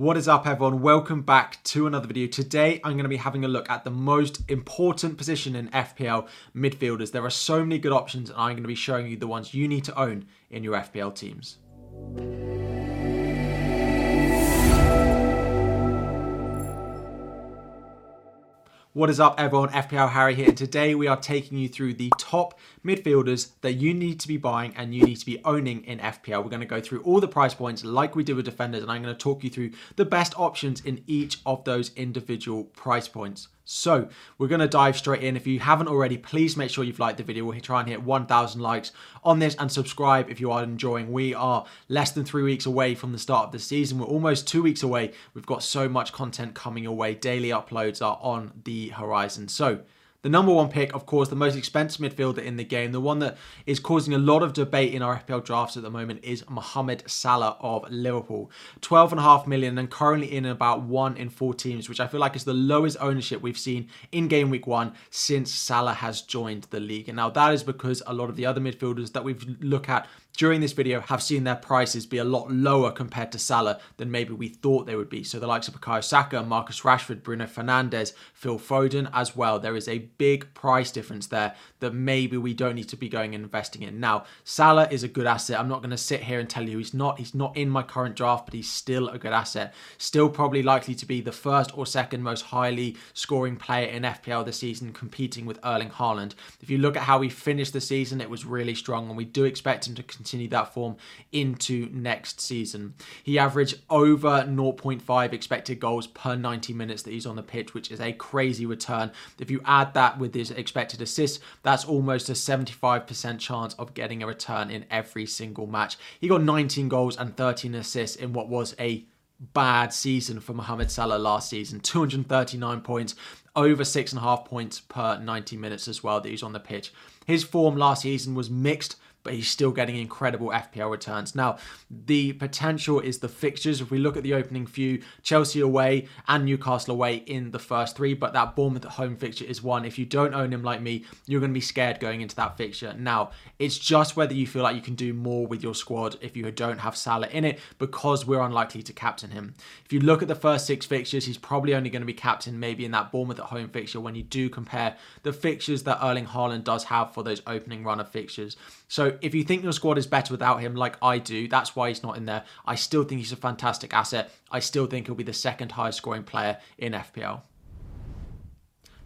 What is up, everyone? Welcome back to another video. Today, I'm going to be having a look at the most important position in FPL midfielders. There are so many good options, and I'm going to be showing you the ones you need to own in your FPL teams. What is up, everyone? FPL Harry here, and today we are taking you through the top midfielders that you need to be buying and you need to be owning in FPL. We're going to go through all the price points like we did with defenders, and I'm going to talk you through the best options in each of those individual price points. So we're going to dive straight in. If you haven't already, please make sure you've liked the video. We'll try and hit 1,000 likes on this and subscribe if you are enjoying. We are less than three weeks away from the start of the season. We're almost two weeks away. We've got so much content coming your way. Daily uploads are on the horizon. So the number one pick, of course, the most expensive midfielder in the game, the one that is causing a lot of debate in our FPL drafts at the moment is Mohamed Salah of Liverpool. 12.5 million and currently in about one in four teams, which I feel like is the lowest ownership we've seen in game week one since Salah has joined the league. And now that is because a lot of the other midfielders that we've looked at during this video have seen their prices be a lot lower compared to Salah than maybe we thought they would be. So the likes of Bukayo Saka, Marcus Rashford, Bruno Fernandes, Phil Foden as well. There is a big price difference there that maybe we don't need to be going and investing in. Now, Salah is a good asset. I'm not going to sit here and tell you he's not. He's not in my current draft, but he's still a good asset. Still probably likely to be the first or second most highly scoring player in FPL this season, competing with Erling Haaland. If you look at how he finished the season, it was really strong, and we do expect him to continue that form into next season. He averaged over 0.5 expected goals per 90 minutes that he's on the pitch, which is a crazy return. If you add that with his expected assists, that's almost a 75% chance of getting a return in every single match. He got 19 goals and 13 assists in what was a bad season for Mohamed Salah last season. 239 points, over six and a half points per 90 minutes as well that he's on the pitch. His form last season was mixed but he's still getting incredible FPL returns. Now, the potential is the fixtures. If we look at the opening few, Chelsea away and Newcastle away in the first three, but that Bournemouth at home fixture is one. If you don't own him like me, you're going to be scared going into that fixture. Now, it's just whether you feel like you can do more with your squad if you don't have Salah in it, because we're unlikely to captain him. If you look at the first six fixtures, he's probably only going to be captain maybe in that Bournemouth at home fixture when you do compare the fixtures that Erling Haaland does have for those opening run of fixtures. So if you think your squad is better without him, like I do, that's why he's not in there. I still think he's a fantastic asset. I still think he'll be the second highest scoring player in FPL.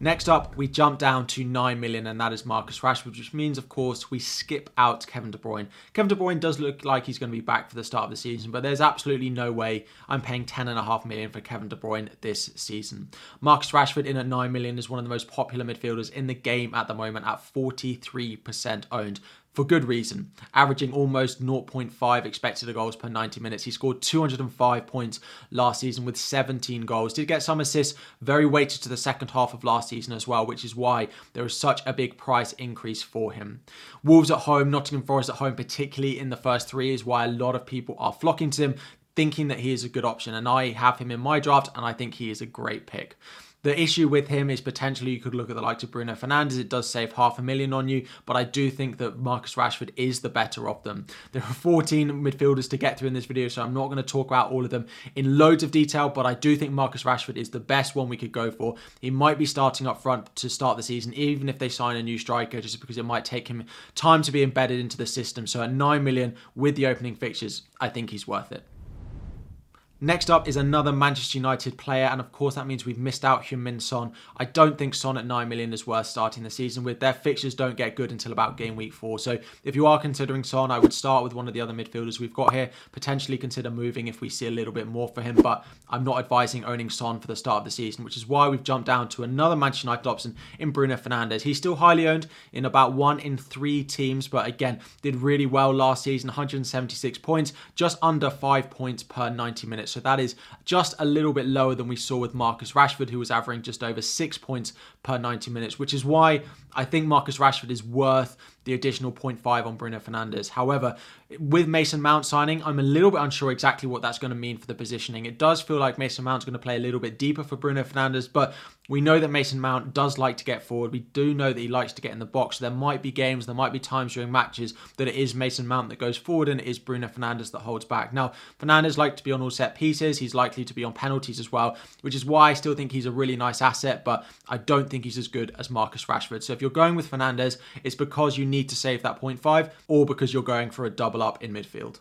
Next up, we jump down to 9 million, and that is Marcus Rashford, which means, of course, we skip out Kevin De Bruyne. Kevin De Bruyne does look like he's going to be back for the start of the season, but there's absolutely no way I'm paying 10.5 million for Kevin De Bruyne this season. Marcus Rashford in at 9 million is one of the most popular midfielders in the game at the moment at 43% owned for good reason, averaging almost 0.5 expected goals per 90 minutes. He scored 205 points last season with 17 goals. Did get some assists, very weighted to the second half of last season as well, which is why there is such a big price increase for him. Wolves at home, Nottingham Forest at home, particularly in the first three, is why a lot of people are flocking to him, thinking that he is a good option. And I have him in my draft, and I think he is a great pick. The issue with him is potentially you could look at the likes of Bruno Fernandes. It does save half a million on you, but I do think that Marcus Rashford is the better of them. There are 14 midfielders to get through in this video, so I'm not going to talk about all of them in loads of detail, but I do think Marcus Rashford is the best one we could go for. He might be starting up front to start the season, even if they sign a new striker, just because it might take him time to be embedded into the system. So at 9 million with the opening fixtures, I think he's worth it. Next up is another Manchester United player, and of course that means we've missed out Heung-min Son. I don't think Son at 9 million is worth starting the season with. Their fixtures don't get good until about game week 4. So if you are considering Son, I would start with one of the other midfielders we've got here. Potentially consider moving if we see a little bit more for him, but I'm not advising owning Son for the start of the season, which is why we've jumped down to another Manchester United option in Bruno Fernandes. He's still highly owned in about one in three teams, but again, did really well last season 176 points, just under five points per 90 minutes. So that is just a little bit lower than we saw with Marcus Rashford, who was averaging just over six points per 90 minutes, which is why I think Marcus Rashford is worth the additional 0.5 on Bruno Fernandes. However, with Mason Mount signing, I'm a little bit unsure exactly what that's going to mean for the positioning. It does feel like Mason Mount's going to play a little bit deeper for Bruno Fernandes, but we know that Mason Mount does like to get forward. We do know that he likes to get in the box. There might be games, there might be times during matches that it is Mason Mount that goes forward and it is Bruno Fernandes that holds back. Now, Fernandes likes to be on all set pieces. He's likely to be on penalties as well, which is why I still think he's a really nice asset, but I don't think he's as good as Marcus Rashford. So if you're going with Fernandes, it's because you need to save that 0.5 or because you're going for a double up in midfield.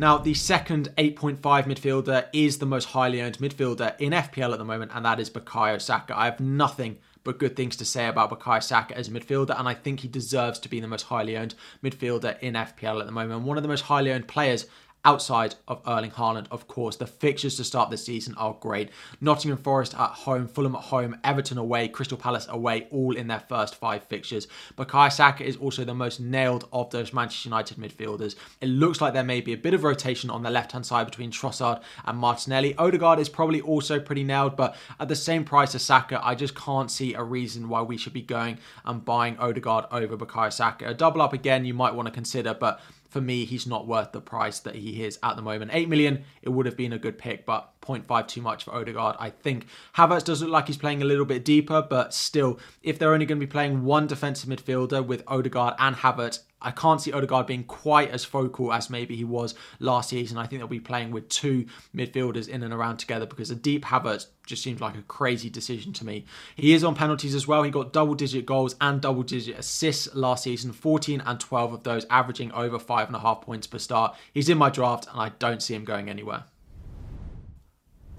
Now, the second 8.5 midfielder is the most highly owned midfielder in FPL at the moment, and that is Bukayo Saka. I have nothing but good things to say about Bukayo Saka as a midfielder, and I think he deserves to be the most highly owned midfielder in FPL at the moment. One of the most highly owned players outside of Erling Haaland, of course. The fixtures to start the season are great. Nottingham Forest at home, Fulham at home, Everton away, Crystal Palace away, all in their first five fixtures. Bukayo Saka is also the most nailed of those Manchester United midfielders. It looks like there may be a bit of rotation on the left-hand side between Trossard and Martinelli. Odegaard is probably also pretty nailed, but at the same price as Saka, I just can't see a reason why we should be going and buying Odegaard over Bukayo Saka. A double up again, you might want to consider, but for me, he's not worth the price that he is at the moment. 8 million, it would have been a good pick, but 0.5 too much for Odegaard. I think Havertz does look like he's playing a little bit deeper, but still, if they're only going to be playing one defensive midfielder with Odegaard and Havertz, I can't see Odegaard being quite as focal as maybe he was last season. I think they'll be playing with two midfielders in and around together because a deep Havertz just seems like a crazy decision to me. He is on penalties as well. He got double digit goals and double digit assists last season, 14 and 12 of those, averaging over five and a half points per start. He's in my draft and I don't see him going anywhere.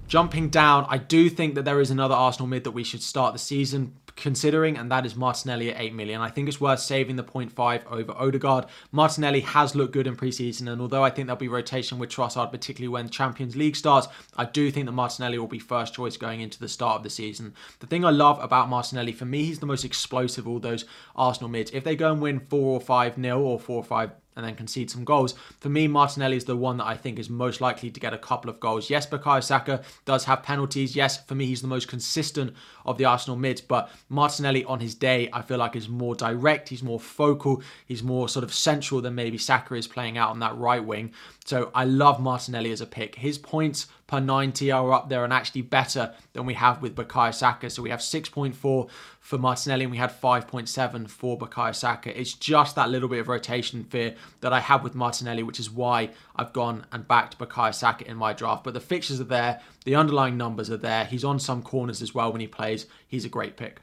Jumping down, I do think that there is another Arsenal mid that we should start the season considering, and that is Martinelli at 8 million. I think it's worth saving the 0.5 over Odegaard. Martinelli has looked good in preseason, and although I think there'll be rotation with Trossard, particularly when Champions League starts, I do think that Martinelli will be first choice going into the start of the season. The thing I love about Martinelli, for me, he's the most explosive of all those Arsenal mids. If they go and win 4 or 5 nil or 4 or 5 and then concede some goals. For me, Martinelli is the one that I think is most likely to get a couple of goals. Yes, Bukayo Saka does have penalties. Yes, for me, he's the most consistent of the Arsenal mids, but Martinelli on his day, I feel like is more direct, he's more focal, he's more sort of central than maybe Saka is playing out on that right wing. So I love Martinelli as a pick. His points per 90 are up there and actually better than we have with Bukayo Saka. So we have 6.4 for Martinelli and we had 5.7 for Bukayo Saka. It's just that little bit of rotation fear that I have with Martinelli, which is why I've gone and backed Bukayo Saka in my draft. But the fixtures are there, the underlying numbers are there. He's on some corners as well when he plays. He's a great pick.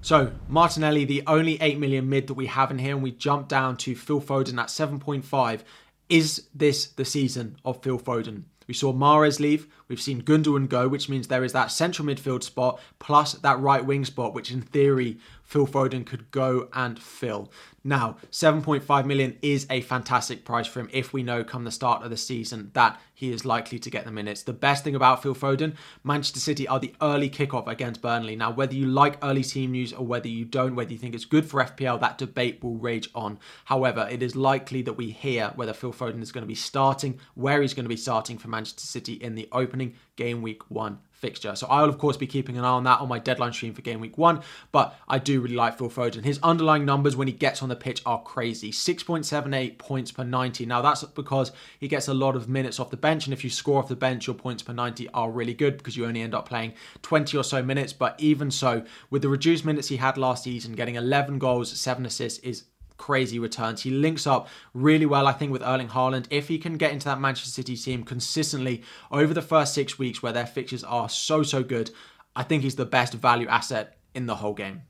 So Martinelli, the only 8 million mid that we have in here, and we jump down to Phil Foden at 7.5. Is this the season of Phil Foden? We saw Mahrez leave. We've seen Gundogan go, which means there is that central midfield spot plus that right wing spot, which in theory Phil Foden could go and fill. Now, 7.5 million is a fantastic price for him if we know come the start of the season that he is likely to get the minutes. The best thing about Phil Foden, Manchester City are the early kickoff against Burnley. Now, whether you like early team news or whether you don't, whether you think it's good for FPL, that debate will rage on. However, it is likely that we hear whether Phil Foden is going to be starting, where he's going to be starting for Manchester City in the opening game week one fixture. So I'll of course be keeping an eye on that on my deadline stream for game week one. But I do really like Phil Foden. His underlying numbers when he gets on the pitch are crazy. 6.78 points per 90. Now that's because he gets a lot of minutes off the bench. And if you score off the bench, your points per 90 are really good because you only end up playing 20 or so minutes. But even so, with the reduced minutes he had last season, getting 11 goals, 7 assists is crazy returns. He links up really well, I think, with Erling Haaland. If he can get into that Manchester City team consistently over the first six weeks where their fixtures are so, so good, I think he's the best value asset in the whole game.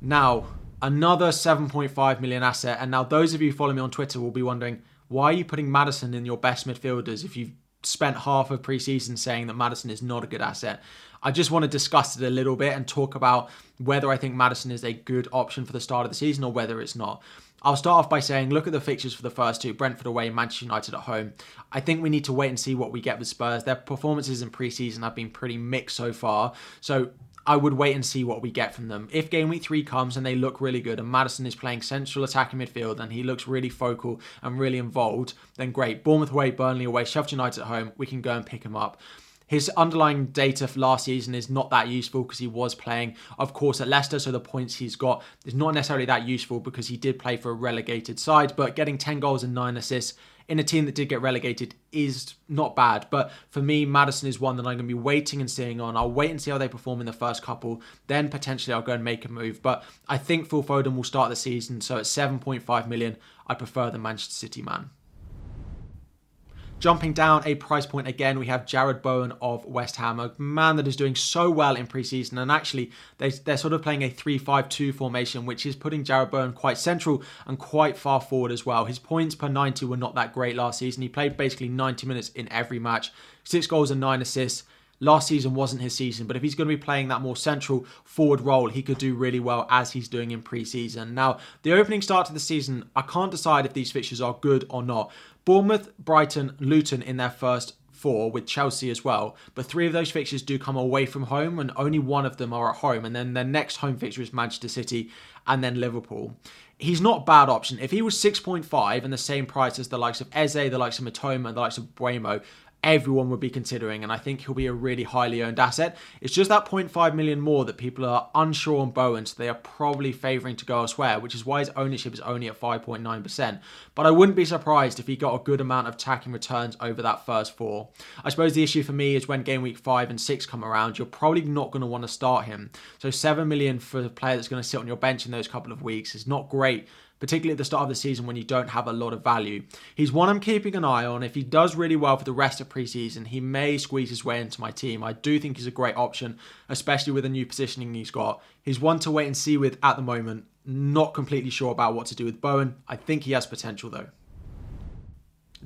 Now, another 7.5 million asset. And now, those of you who follow me on Twitter will be wondering, why are you putting Maddison in your best midfielders if you've spent half of preseason saying that Maddison is not a good asset? I just want to discuss it a little bit and talk about whether I think Maddison is a good option for the start of the season or whether it's not. I'll start off by saying look at the fixtures for the first two Brentford away, Manchester United at home. I think we need to wait and see what we get with Spurs. Their performances in preseason have been pretty mixed so far. So I would wait and see what we get from them. If game week three comes and they look really good and Maddison is playing central attacking midfield and he looks really focal and really involved, then great. Bournemouth away, Burnley away, Sheffield United at home, we can go and pick him up His underlying data for last season is not that useful because he was playing, of course, at Leicester. So the points he's got is not necessarily that useful because he did play for a relegated side. But getting 10 goals and 9 assists in a team that did get relegated is not bad. But for me, Maddison is one that I'm going to be waiting and seeing on. I'll wait and see how they perform in the first couple. Then potentially I'll go and make a move. But I think Phil Foden will start the season. So at 7.5 million, I prefer the Manchester City man. Jumping down a price point again, we have Jarrod Bowen of West Ham, a man that is doing so well in preseason. And actually, they, they're sort of playing a 3 5 2 formation, which is putting Jarrod Bowen quite central and quite far forward as well. His points per 90 were not that great last season. He played basically 90 minutes in every match, six goals and nine assists. Last season wasn't his season, but if he's going to be playing that more central forward role, he could do really well as he's doing in preseason. Now, the opening start to the season, I can't decide if these fixtures are good or not. Bournemouth, Brighton, Luton in their first four with Chelsea as well. But three of those fixtures do come away from home, and only one of them are at home. And then their next home fixture is Manchester City and then Liverpool. He's not a bad option. If he was 6.5 and the same price as the likes of Eze, the likes of Mitoma, and the likes of Mbeumo, everyone would be considering, and I think he'll be a really highly owned asset. It's just that 0.5 million more that people are unsure on Bowen, so they are probably favouring to go elsewhere, which is why his ownership is only at 5.9%. But I wouldn't be surprised if he got a good amount of attacking returns over that first four. I suppose the issue for me is when game week 5 and 6 come around, you're probably not going to want to start him. So 7 million for a player that's going to sit on your bench in those couple of weeks is not great particularly at the start of the season when you don't have a lot of value. He's one I'm keeping an eye on. If he does really well for the rest of preseason, he may squeeze his way into my team. I do think he's a great option, especially with the new positioning he's got. He's one to wait and see with at the moment. Not completely sure about what to do with Bowen. I think he has potential though.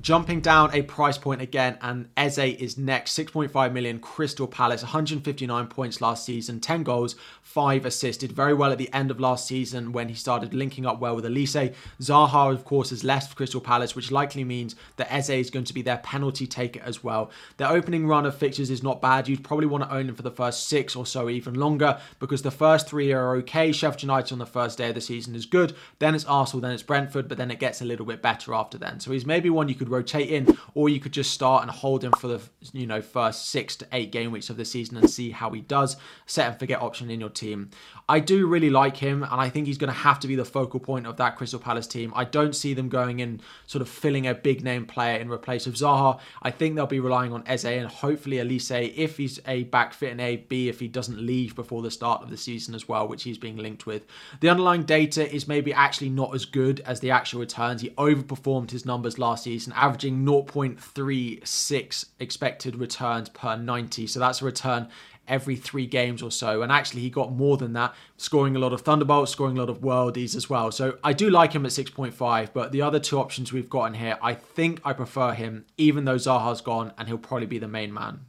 Jumping down a price point again, and Eze is next. 6.5 million, Crystal Palace, 159 points last season, 10 goals, 5 assists. Did Very well at the end of last season when he started linking up well with Olise. Zaha, of course, has left for Crystal Palace, which likely means that Eze is going to be their penalty taker as well. Their opening run of fixtures is not bad. You'd probably want to own him for the first six or so, even longer, because the first three are okay. Sheffield United on the first day of the season is good. Then it's Arsenal, then it's Brentford, but then it gets a little bit better after then. So he's maybe one you could could rotate in, or you could just start and hold him for the you know first six to eight game weeks of the season and see how he does. Set and forget option in your team. I do really like him, and I think he's going to have to be the focal point of that Crystal Palace team. I don't see them going in sort of filling a big name player in replace of Zaha. I think they'll be relying on Eze and hopefully Olise if he's a back fit and A, B if he doesn't leave before the start of the season as well, which he's being linked with. The underlying data is maybe actually not as good as the actual returns. He overperformed his numbers last season, averaging 0.36 expected returns per 90. So that's a return every three games or so. And actually, he got more than that, scoring a lot of Thunderbolts, scoring a lot of Worldies as well. So I do like him at 6.5, but the other two options we've got in here, I think I prefer him, even though Zaha's gone and he'll probably be the main man.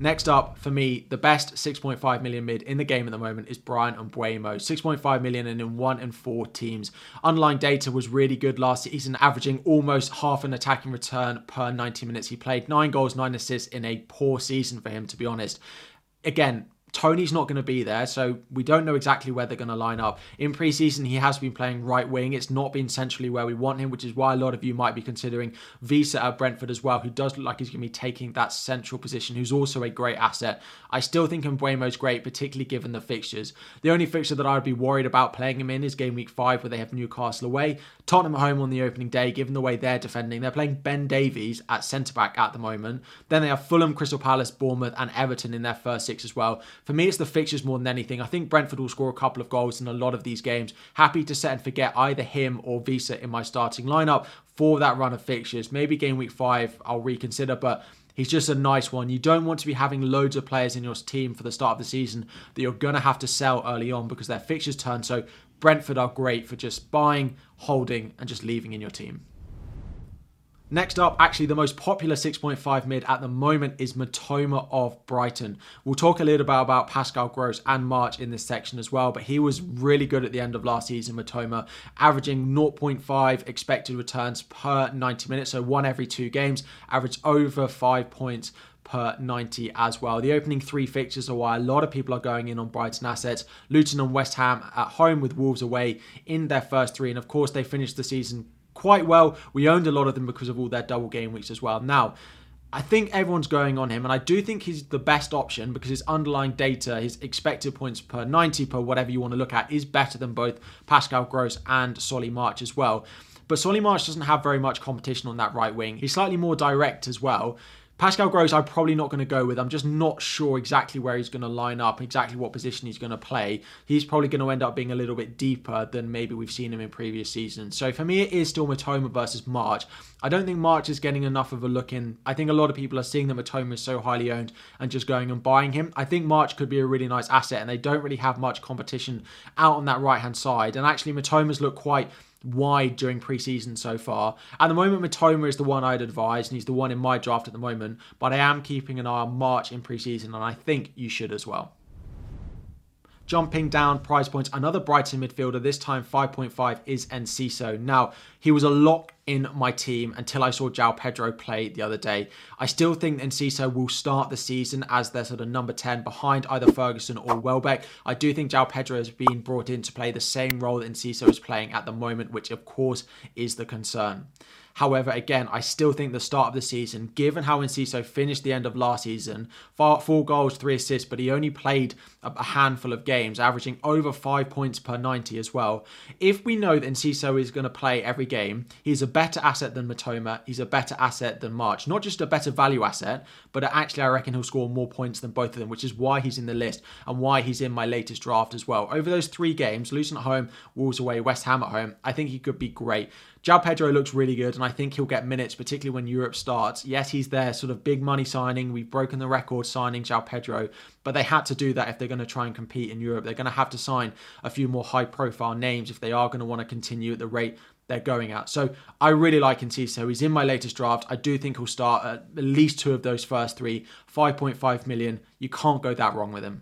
Next up, for me, the best 6.5 million mid in the game at the moment is Bryan Mbeumo. 6.5 million and in one and four teams. Underlying data was really good last season, averaging almost half an attacking return per 90 minutes he played. Nine goals, nine assists in a poor season for him, to be honest. Again, Toney's not going to be there, so we don't know exactly where they're going to line up. In preseason, he has been playing right wing. It's not been centrally where we want him, which is why a lot of you might be considering Wissa at Brentford as well, who does look like he's going to be taking that central position, who's also a great asset. I still think Mbeumo's great, particularly given the fixtures. The only fixture that I would be worried about playing him in is game week five, where they have Newcastle away. Tottenham home on the opening day, given the way they're defending. They're playing Ben Davies at centre back at the moment. Then they have Fulham, Crystal Palace, Bournemouth, and Everton in their first six as well. For me, it's the fixtures more than anything. I think Brentford will score a couple of goals in a lot of these games. Happy to set and forget either him or Wissa in my starting lineup for that run of fixtures. Maybe game week five, I'll reconsider, but He's just a nice one. You don't want to be having loads of players in your team for the start of the season that you're going to have to sell early on because their fixtures turn. So Brentford are great for just buying, holding, and just leaving in your team. Next up, actually the most popular 6.5 mid at the moment is Mitoma of Brighton. We'll talk a little bit about Pascal Gross and March in this section as well, but he was really good at the end of last season, Mitoma, averaging 0.5 expected returns per 90 minutes, so one every two games, averaged over five points per 90 as well. The opening three fixtures are why a lot of people are going in on Brighton assets. Luton and West Ham at home with Wolves away in their first three. And of course, they finished the season quite well. We owned a lot of them because of all their double game weeks as well. Now, I think everyone's going on him, and I do think he's the best option because his underlying data, his expected points per 90 per whatever you want to look at, is better than both Pascal Gross and Solly March as well. But Solly March doesn't have very much competition on that right wing. He's slightly more direct as well. Pascal Gross, I'm probably not going to go with. I'm just not sure exactly where he's going to line up, exactly what position he's going to play. He's probably going to end up being a little bit deeper than maybe we've seen him in previous seasons. So for me, it is still Mitoma versus March. I don't think March is getting enough of a look in. I think a lot of people are seeing that Mitoma is so highly owned and just going and buying him. I think March could be a really nice asset, and they don't really have much competition out on that right hand side. And actually, Mitoma's look quite wide during preseason so far. At the moment, Mitoma is the one I'd advise, and he's the one in my draft at the moment. But I am keeping an eye on March in preseason, and I think you should as well. Jumping down price points, another Brighton midfielder, this time 5.5 is Enciso. Now, he was a lock in my team until I saw João Pedro play the other day. I still think Enciso will start the season as their sort of number 10 behind either Ferguson or Welbeck. I do think João Pedro has been brought in to play the same role that Enciso is playing at the moment, which of course is the concern. However, again, I still think the start of the season, given how Enciso finished the end of last season, four goals, three assists, but he only played a handful of games, averaging over five points per 90 as well. If we know that Enciso is going to play every game, he's a better asset than Mitoma, He's a better asset than March. Not just a better value asset, but actually, I reckon he'll score more points than both of them, which is why he's in the list and why he's in my latest draft as well. Over those three games, Luton at home, Wolves away, West Ham at home, I think he could be great. João Pedro looks really good, and I think he'll get minutes, particularly when Europe starts. Yes, he's there, sort of big money signing. We've broken the record signing João Pedro, but they had to do that if they're going to try and compete in Europe. They're going to have to sign a few more high profile names if they are going to want to continue at the rate they're going at. So I really like Enciso. He's in my latest draft. I do think he'll start at least two of those first three. 5.5 million. You can't go that wrong with him.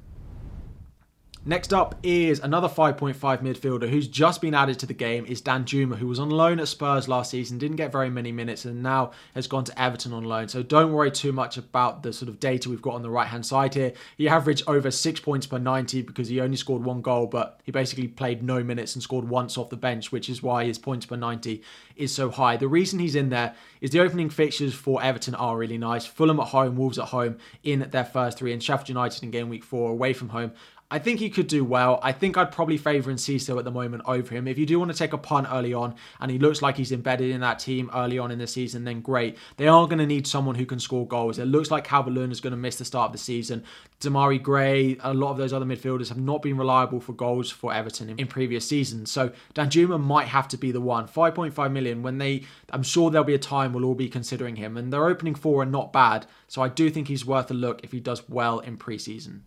Next up is another 5.5 midfielder who's just been added to the game is Danjuma, who was on loan at Spurs last season, didn't get very many minutes, and now has gone to Everton on loan. So don't worry too much about the sort of data we've got on the right hand side here. He averaged over six points per 90 because he only scored one goal, but he basically played no minutes and scored once off the bench, which is why his points per 90 is so high. The reason he's in there is the opening fixtures for Everton are really nice. Fulham at home, Wolves at home in their first three, and Sheffield United in game week four away from home. I think he could do well. I think I'd probably favour Enciso at the moment over him. If you do want to take a punt early on and he looks like he's embedded in that team early on in the season, then great. They are going to need someone who can score goals. It looks like Calvert-Lewin is going to miss the start of the season. Demarai Gray, a lot of those other midfielders have not been reliable for goals for Everton in, in previous seasons. So Danjuma might have to be the one. 5.5 million when they, I'm sure there'll be a time we'll all be considering him. And their opening four are not bad. So I do think he's worth a look if he does well in pre-season.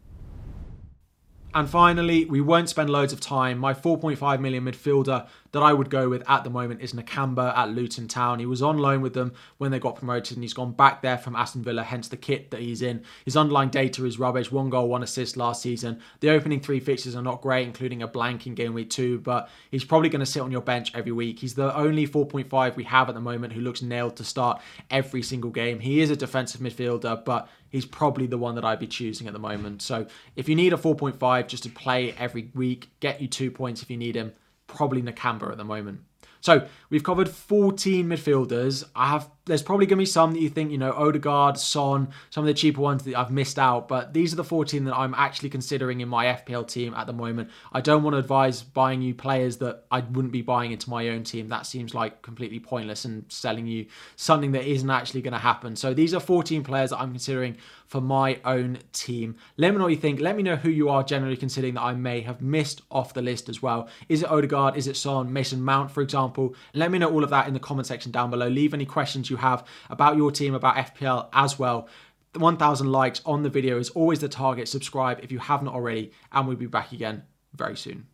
And finally, we won't spend loads of time. My 4.5 million midfielder that I would go with at the moment is Nakamba at Luton Town. He was on loan with them when they got promoted and he's gone back there from Aston Villa, hence the kit that he's in. His underlying data is rubbish one goal, one assist last season. The opening three fixtures are not great, including a blank in game week two, but he's probably going to sit on your bench every week. He's the only 4.5 we have at the moment who looks nailed to start every single game. He is a defensive midfielder, but he's probably the one that I'd be choosing at the moment. So if you need a 4.5 just to play every week, get you two points if you need him probably Nakamba at the moment. So we've covered 14 midfielders. I have there's probably going to be some that you think, you know, Odegaard, Son, some of the cheaper ones that I've missed out, but these are the 14 that I'm actually considering in my FPL team at the moment. I don't want to advise buying you players that I wouldn't be buying into my own team. That seems like completely pointless and selling you something that isn't actually going to happen. So these are 14 players that I'm considering for my own team. Let me know what you think. Let me know who you are generally considering that I may have missed off the list as well. Is it Odegaard? Is it Son? Mason Mount, for example? Let me know all of that in the comment section down below. Leave any questions you have about your team, about FPL as well. The 1,000 likes on the video is always the target. Subscribe if you have not already, and we'll be back again very soon.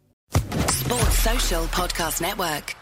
Sports Social Podcast Network.